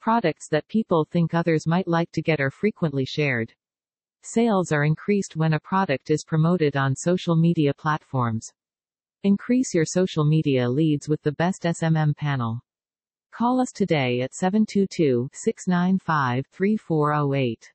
Products that people think others might like to get are frequently shared. Sales are increased when a product is promoted on social media platforms. Increase your social media leads with the best SMM panel. Call us today at 722 695 3408.